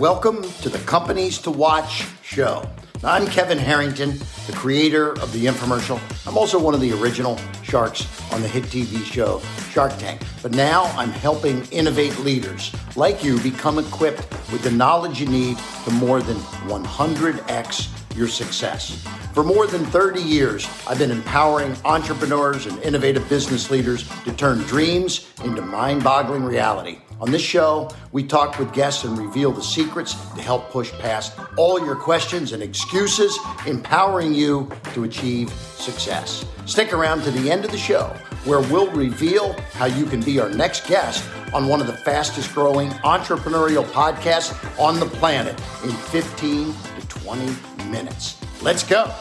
Welcome to the Companies to Watch show. I'm Kevin Harrington, the creator of the infomercial. I'm also one of the original sharks on the hit TV show Shark Tank. But now I'm helping innovate leaders like you become equipped with the knowledge you need to more than 100x your success. For more than 30 years, I've been empowering entrepreneurs and innovative business leaders to turn dreams into mind boggling reality. On this show, we talk with guests and reveal the secrets to help push past all your questions and excuses, empowering you to achieve success. Stick around to the end of the show where we'll reveal how you can be our next guest on one of the fastest growing entrepreneurial podcasts on the planet in 15 to 20 minutes. Let's go.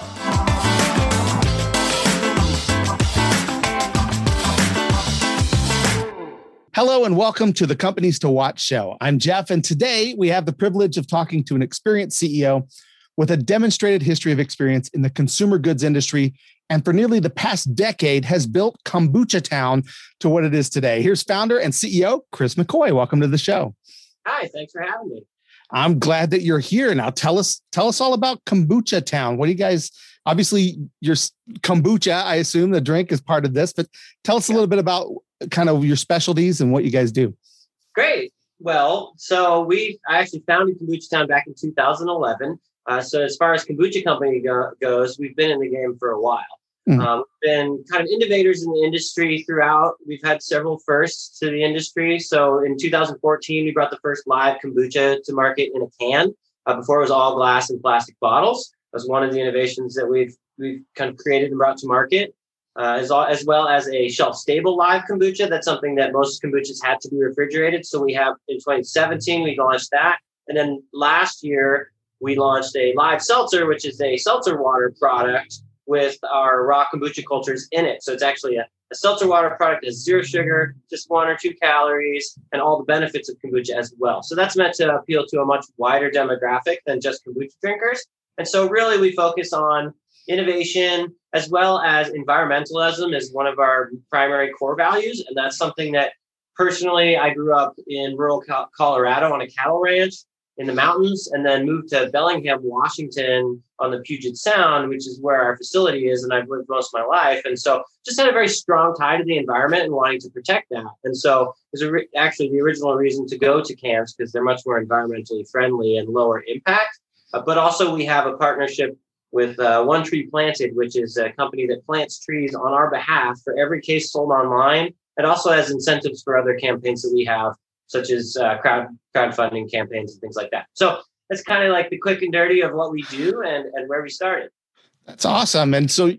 Hello and welcome to the Companies to Watch show. I'm Jeff, and today we have the privilege of talking to an experienced CEO with a demonstrated history of experience in the consumer goods industry and for nearly the past decade has built Kombucha Town to what it is today. Here's founder and CEO Chris McCoy. Welcome to the show. Hi, thanks for having me. I'm glad that you're here. Now tell us tell us all about Kombucha Town. What do you guys obviously your kombucha, I assume the drink is part of this, but tell us a little bit about kind of your specialties and what you guys do. Great. Well, so we I actually founded Kombucha Town back in 2011. Uh, so as far as kombucha company go, goes, we've been in the game for a while. Mm-hmm. Um, been kind of innovators in the industry throughout. We've had several firsts to the industry. So in 2014, we brought the first live kombucha to market in a can. Uh, before it was all glass and plastic bottles. That's one of the innovations that we've we've kind of created and brought to market uh, as, as well as a shelf stable live kombucha. That's something that most kombuchas had to be refrigerated. So we have in 2017, we launched that. And then last year, we launched a live seltzer, which is a seltzer water product with our raw kombucha cultures in it. So it's actually a, a seltzer water product has zero sugar, just one or two calories, and all the benefits of kombucha as well. So that's meant to appeal to a much wider demographic than just kombucha drinkers. And so really we focus on innovation as well as environmentalism is one of our primary core values. And that's something that personally, I grew up in rural Colorado on a cattle ranch in the mountains and then moved to Bellingham, Washington on the Puget Sound, which is where our facility is. And I've lived most of my life. And so just had a very strong tie to the environment and wanting to protect that. And so it was actually the original reason to go to camps because they're much more environmentally friendly and lower impact. Uh, but also we have a partnership with uh, One Tree Planted, which is a company that plants trees on our behalf for every case sold online. It also has incentives for other campaigns that we have, such as uh, crowd crowdfunding campaigns and things like that. So that's kind of like the quick and dirty of what we do and, and where we started. That's awesome. And so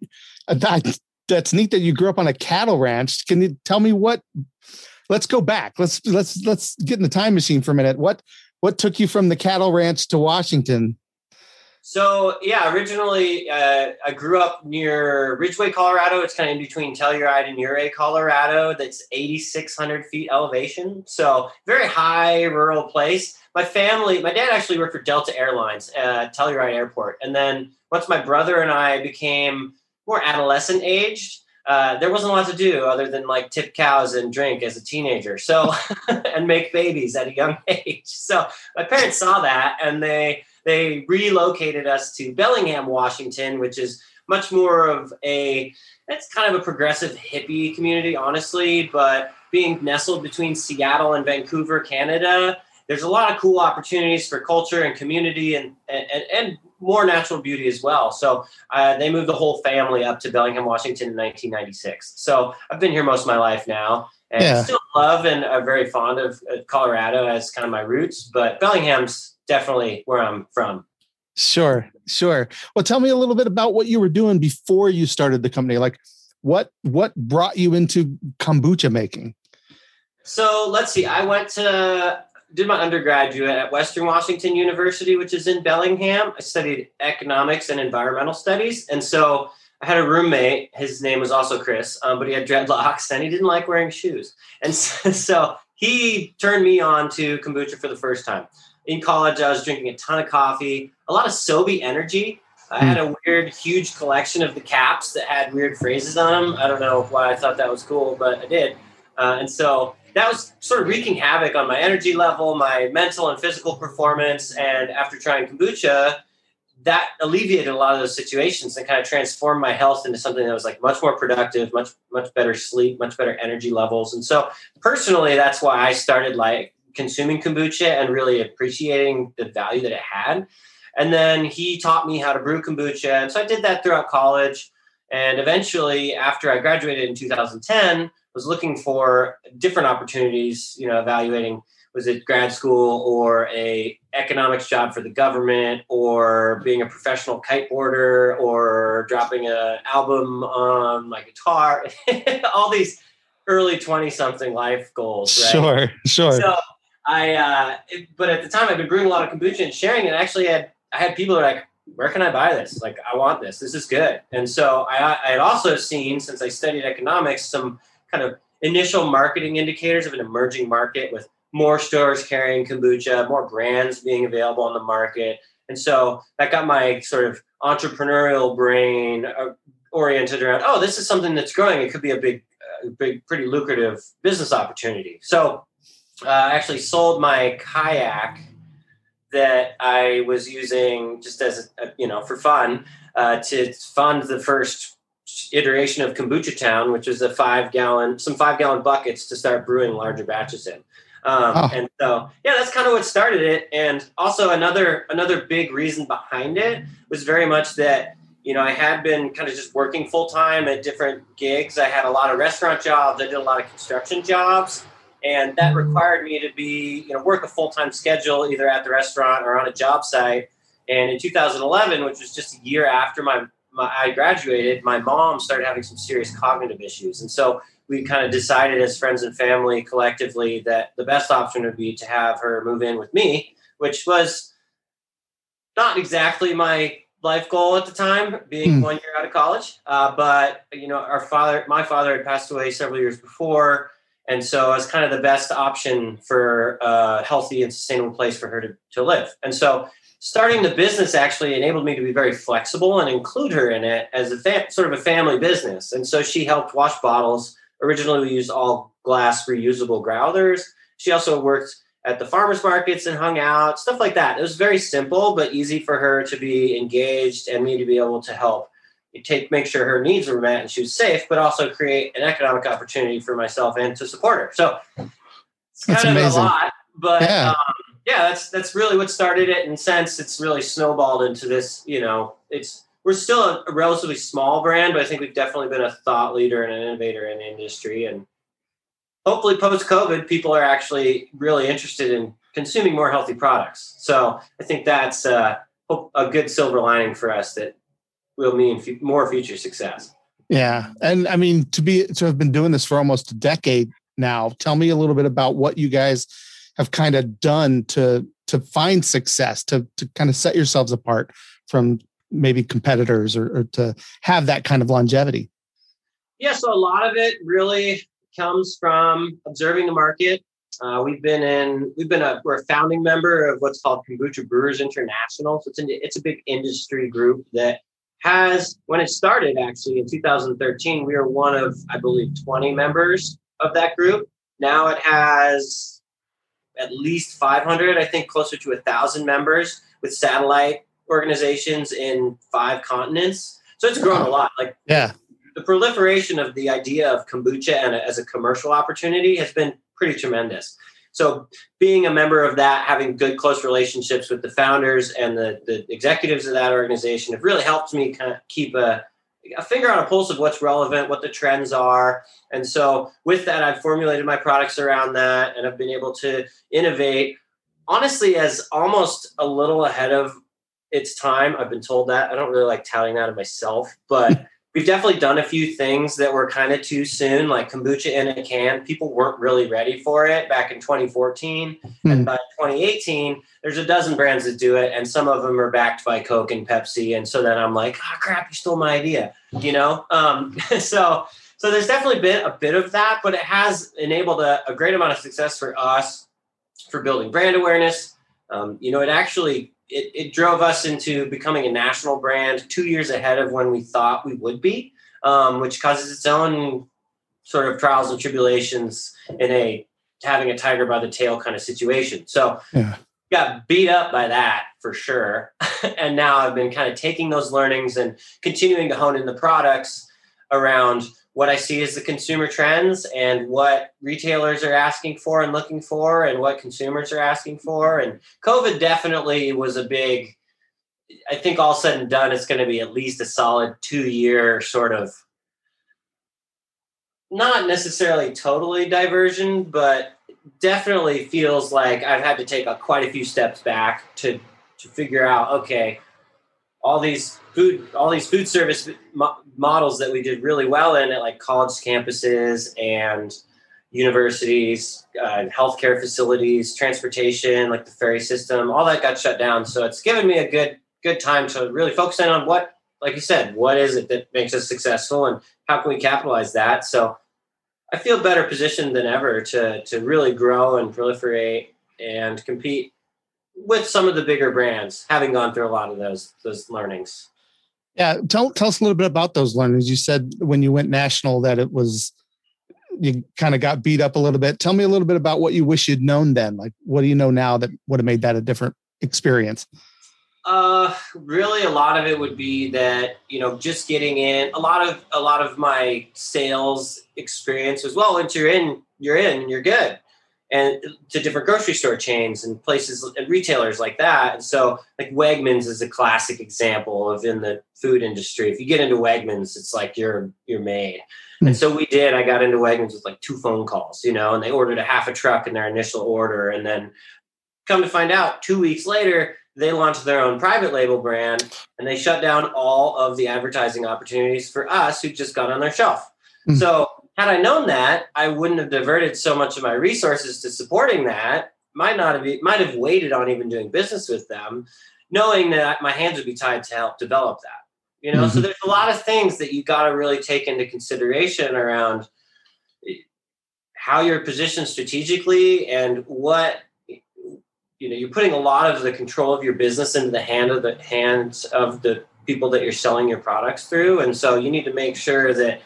uh, that, that's neat that you grew up on a cattle ranch. Can you tell me what? Let's go back. Let's let's let's get in the time machine for a minute. What what took you from the cattle ranch to Washington? So yeah, originally uh, I grew up near Ridgway, Colorado. It's kind of in between Telluride and Ouray, Colorado. That's 8,600 feet elevation. So very high rural place. My family, my dad actually worked for Delta Airlines at Telluride Airport. And then once my brother and I became more adolescent aged, uh, there wasn't a lot to do other than like tip cows and drink as a teenager. So, and make babies at a young age. So my parents saw that and they, they relocated us to Bellingham, Washington, which is much more of a it's kind of a progressive hippie community, honestly, but being nestled between Seattle and Vancouver, Canada, there's a lot of cool opportunities for culture and community and and, and more natural beauty as well. So uh, they moved the whole family up to Bellingham, Washington in 1996. So I've been here most of my life now and yeah. still love and are very fond of Colorado as kind of my roots, but Bellingham's definitely where I'm from. Sure, sure. Well, tell me a little bit about what you were doing before you started the company. Like, what what brought you into kombucha making? So let's see. I went to did my undergraduate at Western Washington University, which is in Bellingham. I studied economics and environmental studies, and so I had a roommate. His name was also Chris, um, but he had dreadlocks and he didn't like wearing shoes, and so, so he turned me on to kombucha for the first time in college, I was drinking a ton of coffee, a lot of Sobe energy. I had a weird, huge collection of the caps that had weird phrases on them. I don't know why I thought that was cool, but I did. Uh, and so that was sort of wreaking havoc on my energy level, my mental and physical performance. And after trying kombucha, that alleviated a lot of those situations and kind of transformed my health into something that was like much more productive, much much better sleep, much better energy levels. And so personally, that's why I started like consuming kombucha and really appreciating the value that it had. And then he taught me how to brew kombucha, and so I did that throughout college. And eventually, after I graduated in 2010, was looking for different opportunities. You know, evaluating was it grad school or a economics job for the government or being a professional kiteboarder or dropping an album on my guitar all these early 20 something life goals right? sure sure so i uh, it, but at the time i've been brewing a lot of kombucha and sharing it actually had i had people like where can i buy this like i want this this is good and so i i had also seen since i studied economics some kind of initial marketing indicators of an emerging market with more stores carrying kombucha, more brands being available on the market. And so that got my sort of entrepreneurial brain uh, oriented around, oh, this is something that's growing. It could be a big, uh, big, pretty lucrative business opportunity. So uh, I actually sold my kayak that I was using just as a, you know for fun uh, to fund the first iteration of Kombucha Town, which is a five gallon, some five gallon buckets to start brewing larger batches in. Um, oh. And so, yeah, that's kind of what started it. And also another another big reason behind it was very much that you know I had been kind of just working full time at different gigs. I had a lot of restaurant jobs. I did a lot of construction jobs, and that required me to be you know work a full time schedule either at the restaurant or on a job site. And in 2011, which was just a year after my, my I graduated, my mom started having some serious cognitive issues, and so we kind of decided as friends and family collectively that the best option would be to have her move in with me, which was not exactly my life goal at the time, being mm. one year out of college. Uh, but you know, our father, my father, had passed away several years before, and so it was kind of the best option for a healthy and sustainable place for her to, to live. And so, starting the business actually enabled me to be very flexible and include her in it as a fa- sort of a family business. And so she helped wash bottles Originally, we used all glass reusable growlers. She also worked at the farmers markets and hung out, stuff like that. It was very simple, but easy for her to be engaged and me to be able to help take make sure her needs were met and she was safe, but also create an economic opportunity for myself and to support her. So it's kind that's of amazing. a lot, but yeah. Um, yeah, that's that's really what started it. And since it's really snowballed into this, you know, it's we're still a, a, relatively small brand, but I think we've definitely been a thought leader and an innovator in the industry. And hopefully, post COVID, people are actually really interested in consuming more healthy products. So I think that's uh, a good silver lining for us that will mean f- more future success. Yeah, and I mean to be to have been doing this for almost a decade now. Tell me a little bit about what you guys have kind of done to to find success to to kind of set yourselves apart from maybe competitors or, or to have that kind of longevity? Yeah, so a lot of it really comes from observing the market. Uh, we've been in, we've been a, we're a founding member of what's called Kombucha Brewers International. So it's an, it's a big industry group that has, when it started actually in 2013, we were one of, I believe, 20 members of that group. Now it has at least 500, I think closer to a thousand members with satellite organizations in five continents. So it's grown a lot. Like yeah, the proliferation of the idea of kombucha and as a commercial opportunity has been pretty tremendous. So being a member of that, having good close relationships with the founders and the, the executives of that organization have really helped me kind of keep a, a finger on a pulse of what's relevant, what the trends are. And so with that, I've formulated my products around that and I've been able to innovate honestly as almost a little ahead of it's time. I've been told that. I don't really like touting that of myself, but we've definitely done a few things that were kind of too soon, like kombucha in a can. People weren't really ready for it back in 2014. Hmm. And by 2018, there's a dozen brands that do it, and some of them are backed by Coke and Pepsi. And so then I'm like, oh crap, you stole my idea, you know? Um, so so there's definitely been a bit of that, but it has enabled a, a great amount of success for us for building brand awareness. Um, you know, it actually it, it drove us into becoming a national brand two years ahead of when we thought we would be, um, which causes its own sort of trials and tribulations in a having a tiger by the tail kind of situation. So yeah. got beat up by that for sure. and now I've been kind of taking those learnings and continuing to hone in the products around what I see is the consumer trends and what retailers are asking for and looking for and what consumers are asking for. And COVID definitely was a big, I think all said and done, it's going to be at least a solid two year sort of not necessarily totally diversion, but definitely feels like I've had to take a, quite a few steps back to to figure out okay, all these food all these food service mo- models that we did really well in at like college campuses and universities, uh, healthcare facilities, transportation, like the ferry system, all that got shut down. So it's given me a good good time to really focus in on what, like you said, what is it that makes us successful and how can we capitalize that? So I feel better positioned than ever to to really grow and proliferate and compete with some of the bigger brands, having gone through a lot of those those learnings. Yeah, tell tell us a little bit about those learnings. You said when you went national that it was you kind of got beat up a little bit. Tell me a little bit about what you wish you'd known then. Like, what do you know now that would have made that a different experience? Uh, really, a lot of it would be that you know just getting in. A lot of a lot of my sales experience was well. Once you're in, you're in, you're good, and to different grocery store chains and places and retailers like that. And so, like Wegmans is a classic example of in the food industry. If you get into Wegmans, it's like you're you're made. Mm-hmm. And so we did. I got into Wegmans with like two phone calls, you know, and they ordered a half a truck in their initial order, and then come to find out, two weeks later they launched their own private label brand and they shut down all of the advertising opportunities for us who just got on their shelf. Mm-hmm. So, had I known that, I wouldn't have diverted so much of my resources to supporting that. Might not have might have waited on even doing business with them, knowing that my hands would be tied to help develop that. You know, mm-hmm. so there's a lot of things that you got to really take into consideration around how you're positioned strategically and what you know you're putting a lot of the control of your business into the hand of the hands of the people that you're selling your products through and so you need to make sure that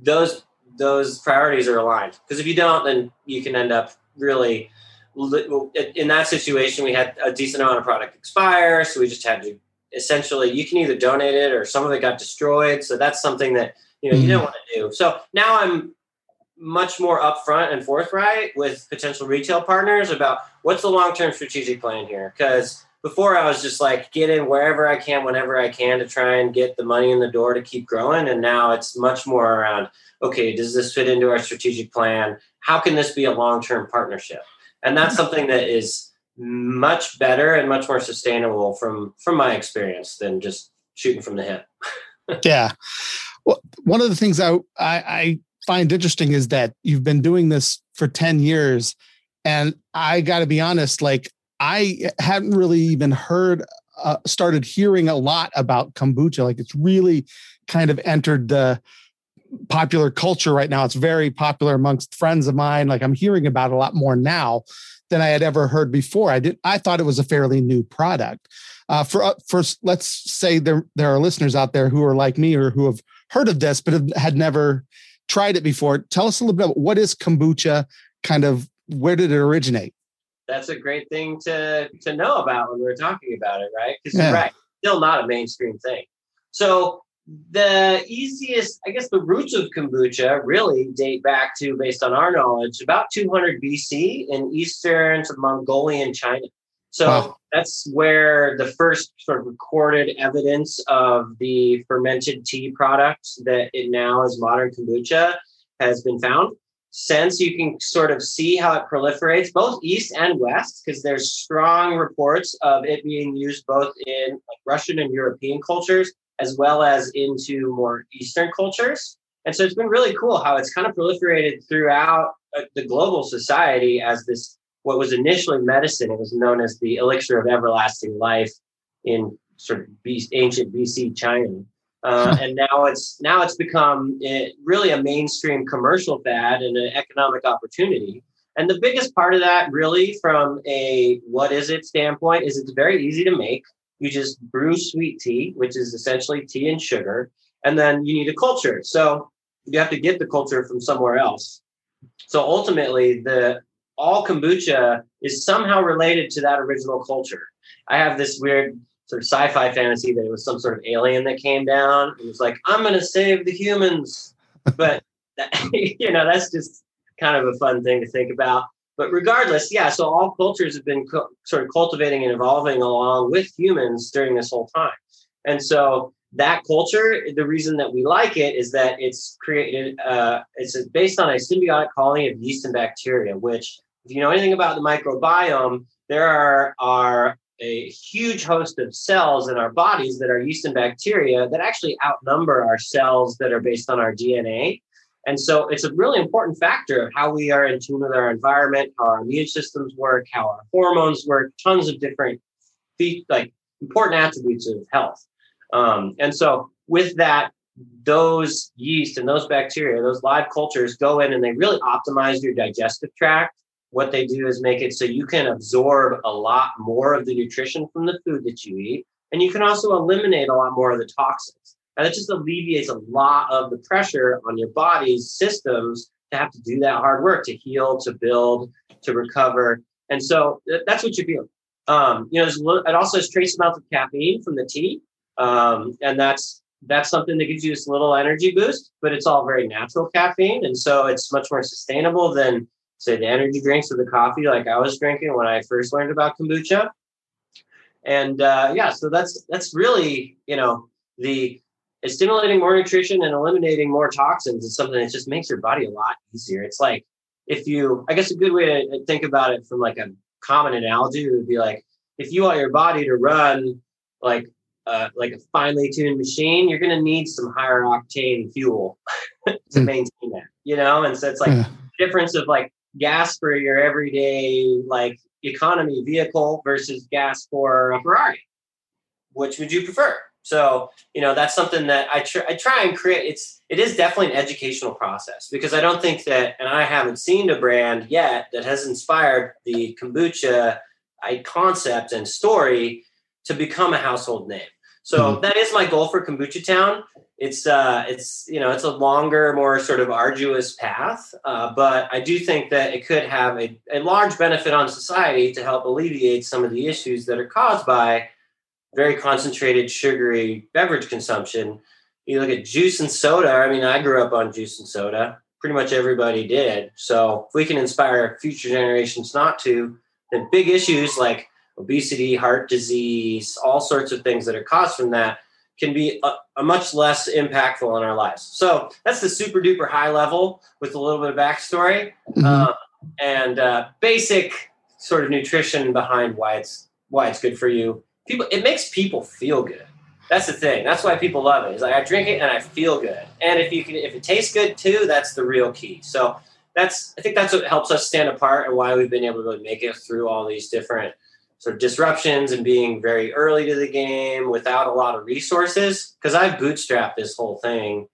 those those priorities are aligned. Because if you don't then you can end up really in that situation we had a decent amount of product expire so we just had to essentially you can either donate it or some of it got destroyed so that's something that you know you don't mm-hmm. want to do. So now i'm much more upfront and forthright with potential retail partners about what's the long-term strategic plan here. Because before i was just like get in wherever i can whenever i can to try and get the money in the door to keep growing. And now it's much more around okay does this fit into our strategic plan? How can this be a long-term partnership? And that's something that is much better and much more sustainable from from my experience than just shooting from the hip. Yeah. Well one of the things I, I i find interesting is that you've been doing this for 10 years. And I got to be honest, like, I hadn't really even heard, uh, started hearing a lot about kombucha. Like, it's really kind of entered the popular culture right now. It's very popular amongst friends of mine. Like, I'm hearing about a lot more now than I had ever heard before. I did. I thought it was a fairly new product. Uh, for uh, for let's say there there are listeners out there who are like me or who have heard of this but have, had never tried it before. Tell us a little bit about what is kombucha, kind of where did it originate? That's a great thing to to know about when we're talking about it, right? Because yeah. you're right, still not a mainstream thing. So the easiest, I guess, the roots of kombucha really date back to, based on our knowledge, about 200 BC in eastern to Mongolian China. So wow. that's where the first sort of recorded evidence of the fermented tea product that it now is modern kombucha has been found. Since you can sort of see how it proliferates both east and west, because there's strong reports of it being used both in like Russian and European cultures, as well as into more Eastern cultures. And so it's been really cool how it's kind of proliferated throughout uh, the global society as this what was initially medicine. It was known as the elixir of everlasting life in sort of ancient BC China. Uh, and now it's now it's become a, eh, really a mainstream commercial fad and an economic opportunity. And the biggest part of that, really, from a what is it standpoint, is it's very easy to make. You just brew sweet tea, which is essentially tea and sugar, and then you need a culture. So you have to get the culture from somewhere else. So ultimately, the all kombucha is somehow related to that original culture. I have this weird sort of sci-fi fantasy that it was some sort of alien that came down and was like, "I'm going to save the humans," but that, you know that's just kind of a fun thing to think about. But regardless, yeah. So all cultures have been co- sort of cultivating and evolving along with humans during this whole time, and so that culture, the reason that we like it is that it's created, uh, it's based on a symbiotic colony of yeast and bacteria, which, if you know anything about the microbiome, there are, are a huge host of cells in our bodies that are yeast and bacteria that actually outnumber our cells that are based on our DNA. And so it's a really important factor of how we are in tune with our environment, how our immune systems work, how our hormones work, tons of different like important attributes of health. Um, and so with that, those yeast and those bacteria, those live cultures go in and they really optimize your digestive tract. What they do is make it so you can absorb a lot more of the nutrition from the food that you eat. And you can also eliminate a lot more of the toxins. And it just alleviates a lot of the pressure on your body's systems to have to do that hard work to heal, to build, to recover. And so that's what you feel. Um, you know, it also has trace amounts of caffeine from the tea, um, and that's that's something that gives you this little energy boost, but it's all very natural caffeine, and so it's much more sustainable than say the energy drinks or the coffee like I was drinking when I first learned about kombucha. And uh, yeah, so that's that's really you know the stimulating more nutrition and eliminating more toxins is something that just makes your body a lot easier. It's like if you, I guess a good way to think about it from like a common analogy would be like if you want your body to run like uh, like a finely tuned machine, you're going to need some higher octane fuel to mm. maintain that, you know? And so it's like yeah. difference of like gas for your everyday like economy vehicle versus gas for a Ferrari. Which would you prefer? So, you know, that's something that I, tr- I try and create. It's, it is definitely an educational process because I don't think that, and I haven't seen a brand yet that has inspired the kombucha I concept and story to become a household name. So mm-hmm. that is my goal for Kombucha Town. It's uh, it's you know it's a longer, more sort of arduous path, uh, but I do think that it could have a, a large benefit on society to help alleviate some of the issues that are caused by very concentrated sugary beverage consumption. You look at juice and soda. I mean, I grew up on juice and soda. Pretty much everybody did. So if we can inspire future generations not to, then big issues like obesity, heart disease, all sorts of things that are caused from that can be a, a, much less impactful in our lives. So that's the super duper high level with a little bit of backstory mm-hmm. uh, and uh, basic sort of nutrition behind why it's why it's good for you. People, it makes people feel good. That's the thing. That's why people love it. it. Is like I drink it and I feel good. And if you can, if it tastes good too, that's the real key. So that's I think that's what helps us stand apart and why we've been able to really make it through all these different sort of disruptions and being very early to the game without a lot of resources. Because I've bootstrapped this whole thing.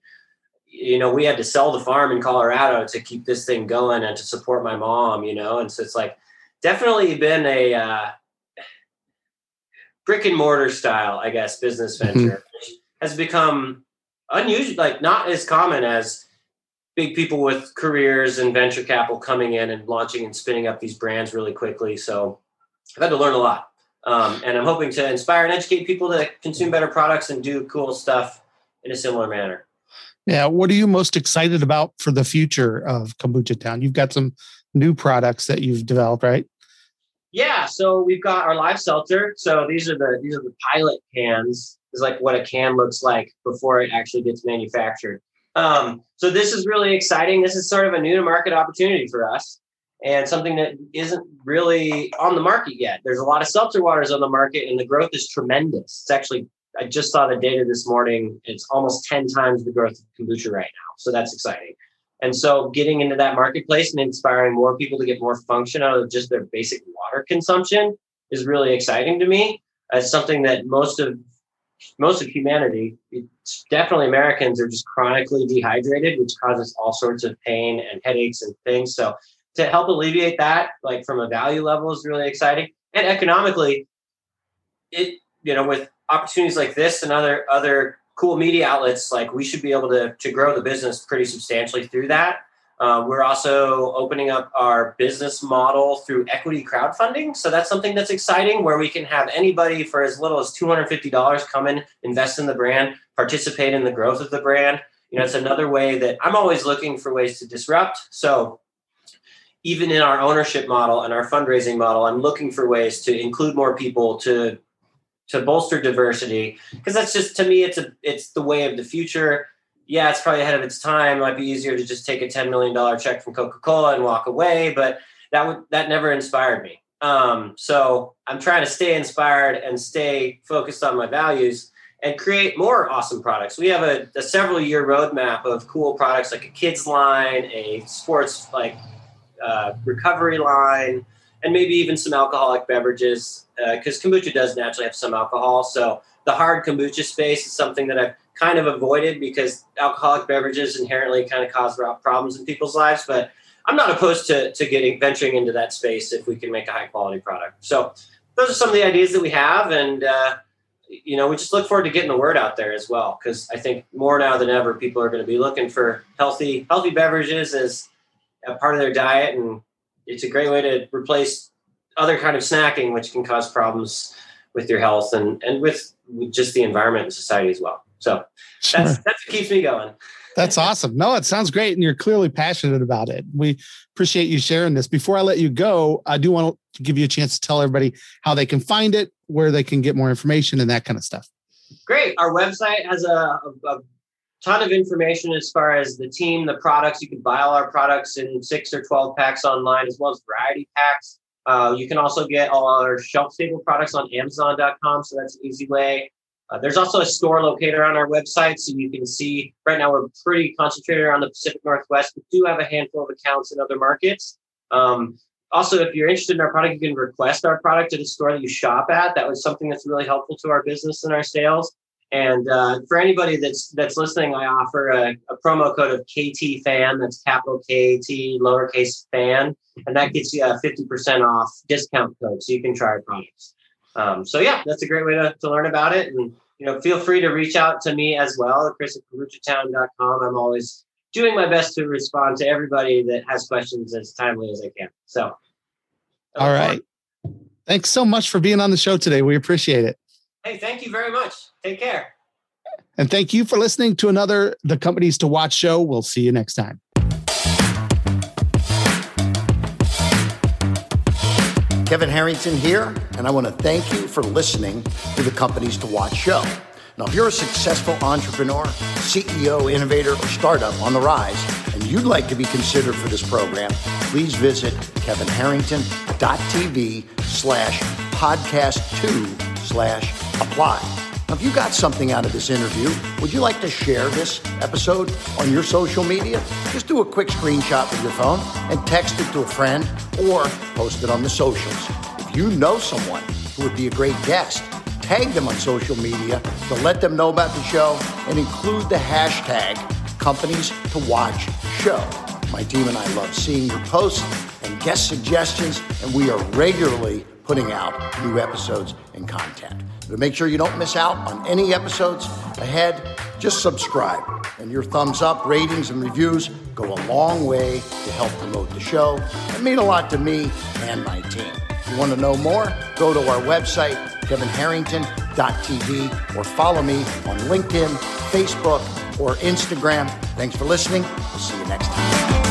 You know, we had to sell the farm in Colorado to keep this thing going and to support my mom. You know, and so it's like definitely been a uh, brick and mortar style, I guess, business mm-hmm. venture mm-hmm. has become unusual, like not as common as big people with careers and venture capital coming in and launching and spinning up these brands really quickly. So I've had to learn a lot. Um, and I'm hoping to inspire and educate people to consume better products and do cool stuff in a similar manner. Yeah. What are you most excited about for the future of Kombucha Town? You've got some new products that you've developed, right? Yeah. So we've got our live seltzer. So these are the these are the pilot cans. Is like what a can looks like before it actually gets manufactured. Um, so this is really exciting. This is sort of a new to market opportunity for us and something that isn't really on the market yet. There's a lot of seltzer waters on the market, and the growth is tremendous. It's actually, I just saw the data this morning. It's almost 10 times the growth of kombucha right now. So that's exciting. And so getting into that marketplace and inspiring more people to get more function out of just their basic water consumption is really exciting to me. It's something that most of most of humanity, it's definitely Americans, are just chronically dehydrated, which causes all sorts of pain and headaches and things. So to help alleviate that, like from a value level, is really exciting. And economically, it you know with opportunities like this and other other cool media outlets, like we should be able to to grow the business pretty substantially through that. Uh, we're also opening up our business model through equity crowdfunding. So that's something that's exciting where we can have anybody for as little as $250 come in, invest in the brand, participate in the growth of the brand. You know, it's another way that I'm always looking for ways to disrupt. So even in our ownership model and our fundraising model, I'm looking for ways to include more people to to bolster diversity because that's just to me it's a it's the way of the future yeah, it's probably ahead of its time. It might be easier to just take a $10 million check from Coca-Cola and walk away, but that would that never inspired me. Um, so I'm trying to stay inspired and stay focused on my values and create more awesome products. We have a, a several year roadmap of cool products like a kids line, a sports like uh, recovery line, and maybe even some alcoholic beverages because uh, kombucha does naturally have some alcohol. So the hard kombucha space is something that I've kind of avoided because alcoholic beverages inherently kind of cause problems in people's lives. But I'm not opposed to, to getting venturing into that space if we can make a high quality product. So those are some of the ideas that we have, and uh, you know we just look forward to getting the word out there as well because I think more now than ever people are going to be looking for healthy healthy beverages as a part of their diet, and it's a great way to replace other kind of snacking, which can cause problems with your health and and with, with just the environment and society as well. So sure. that's that's what keeps me going. That's awesome. No, it sounds great. And you're clearly passionate about it. We appreciate you sharing this. Before I let you go, I do want to give you a chance to tell everybody how they can find it, where they can get more information, and that kind of stuff. Great. Our website has a, a, a ton of information as far as the team, the products. You can buy all our products in six or 12 packs online, as well as variety packs. Uh, you can also get all our shelf stable products on Amazon.com. So that's an easy way. Uh, there's also a store locator on our website, so you can see right now we're pretty concentrated around the Pacific Northwest. We do have a handful of accounts in other markets. Um, also, if you're interested in our product, you can request our product at a store that you shop at. That was something that's really helpful to our business and our sales. And uh, for anybody that's that's listening, I offer a, a, promo code of KT Fan. That's capital K T lowercase fan, and that gets you a fifty percent off discount code, so you can try our products. Um, so yeah, that's a great way to, to learn about it. And, you know, feel free to reach out to me as well, Chris at kombuchatown.com. I'm always doing my best to respond to everybody that has questions as timely as I can. So. All right. Fun. Thanks so much for being on the show today. We appreciate it. Hey, thank you very much. Take care. And thank you for listening to another The Companies to Watch show. We'll see you next time. Kevin Harrington here, and I want to thank you for listening to the Companies to Watch show. Now, if you're a successful entrepreneur, CEO, innovator, or startup on the rise, and you'd like to be considered for this program, please visit kevinharrington.tv slash podcast two slash apply. Now, if you got something out of this interview, would you like to share this episode on your social media? Just do a quick screenshot with your phone and text it to a friend or post it on the socials. If you know someone who would be a great guest, tag them on social media to let them know about the show and include the hashtag companies to watch show. My team and I love seeing your posts and guest suggestions, and we are regularly putting out new episodes and content. To make sure you don't miss out on any episodes ahead, just subscribe. And your thumbs up, ratings, and reviews go a long way to help promote the show and mean a lot to me and my team. If you want to know more, go to our website, kevinharrington.tv, or follow me on LinkedIn, Facebook, or Instagram. Thanks for listening. We'll see you next time.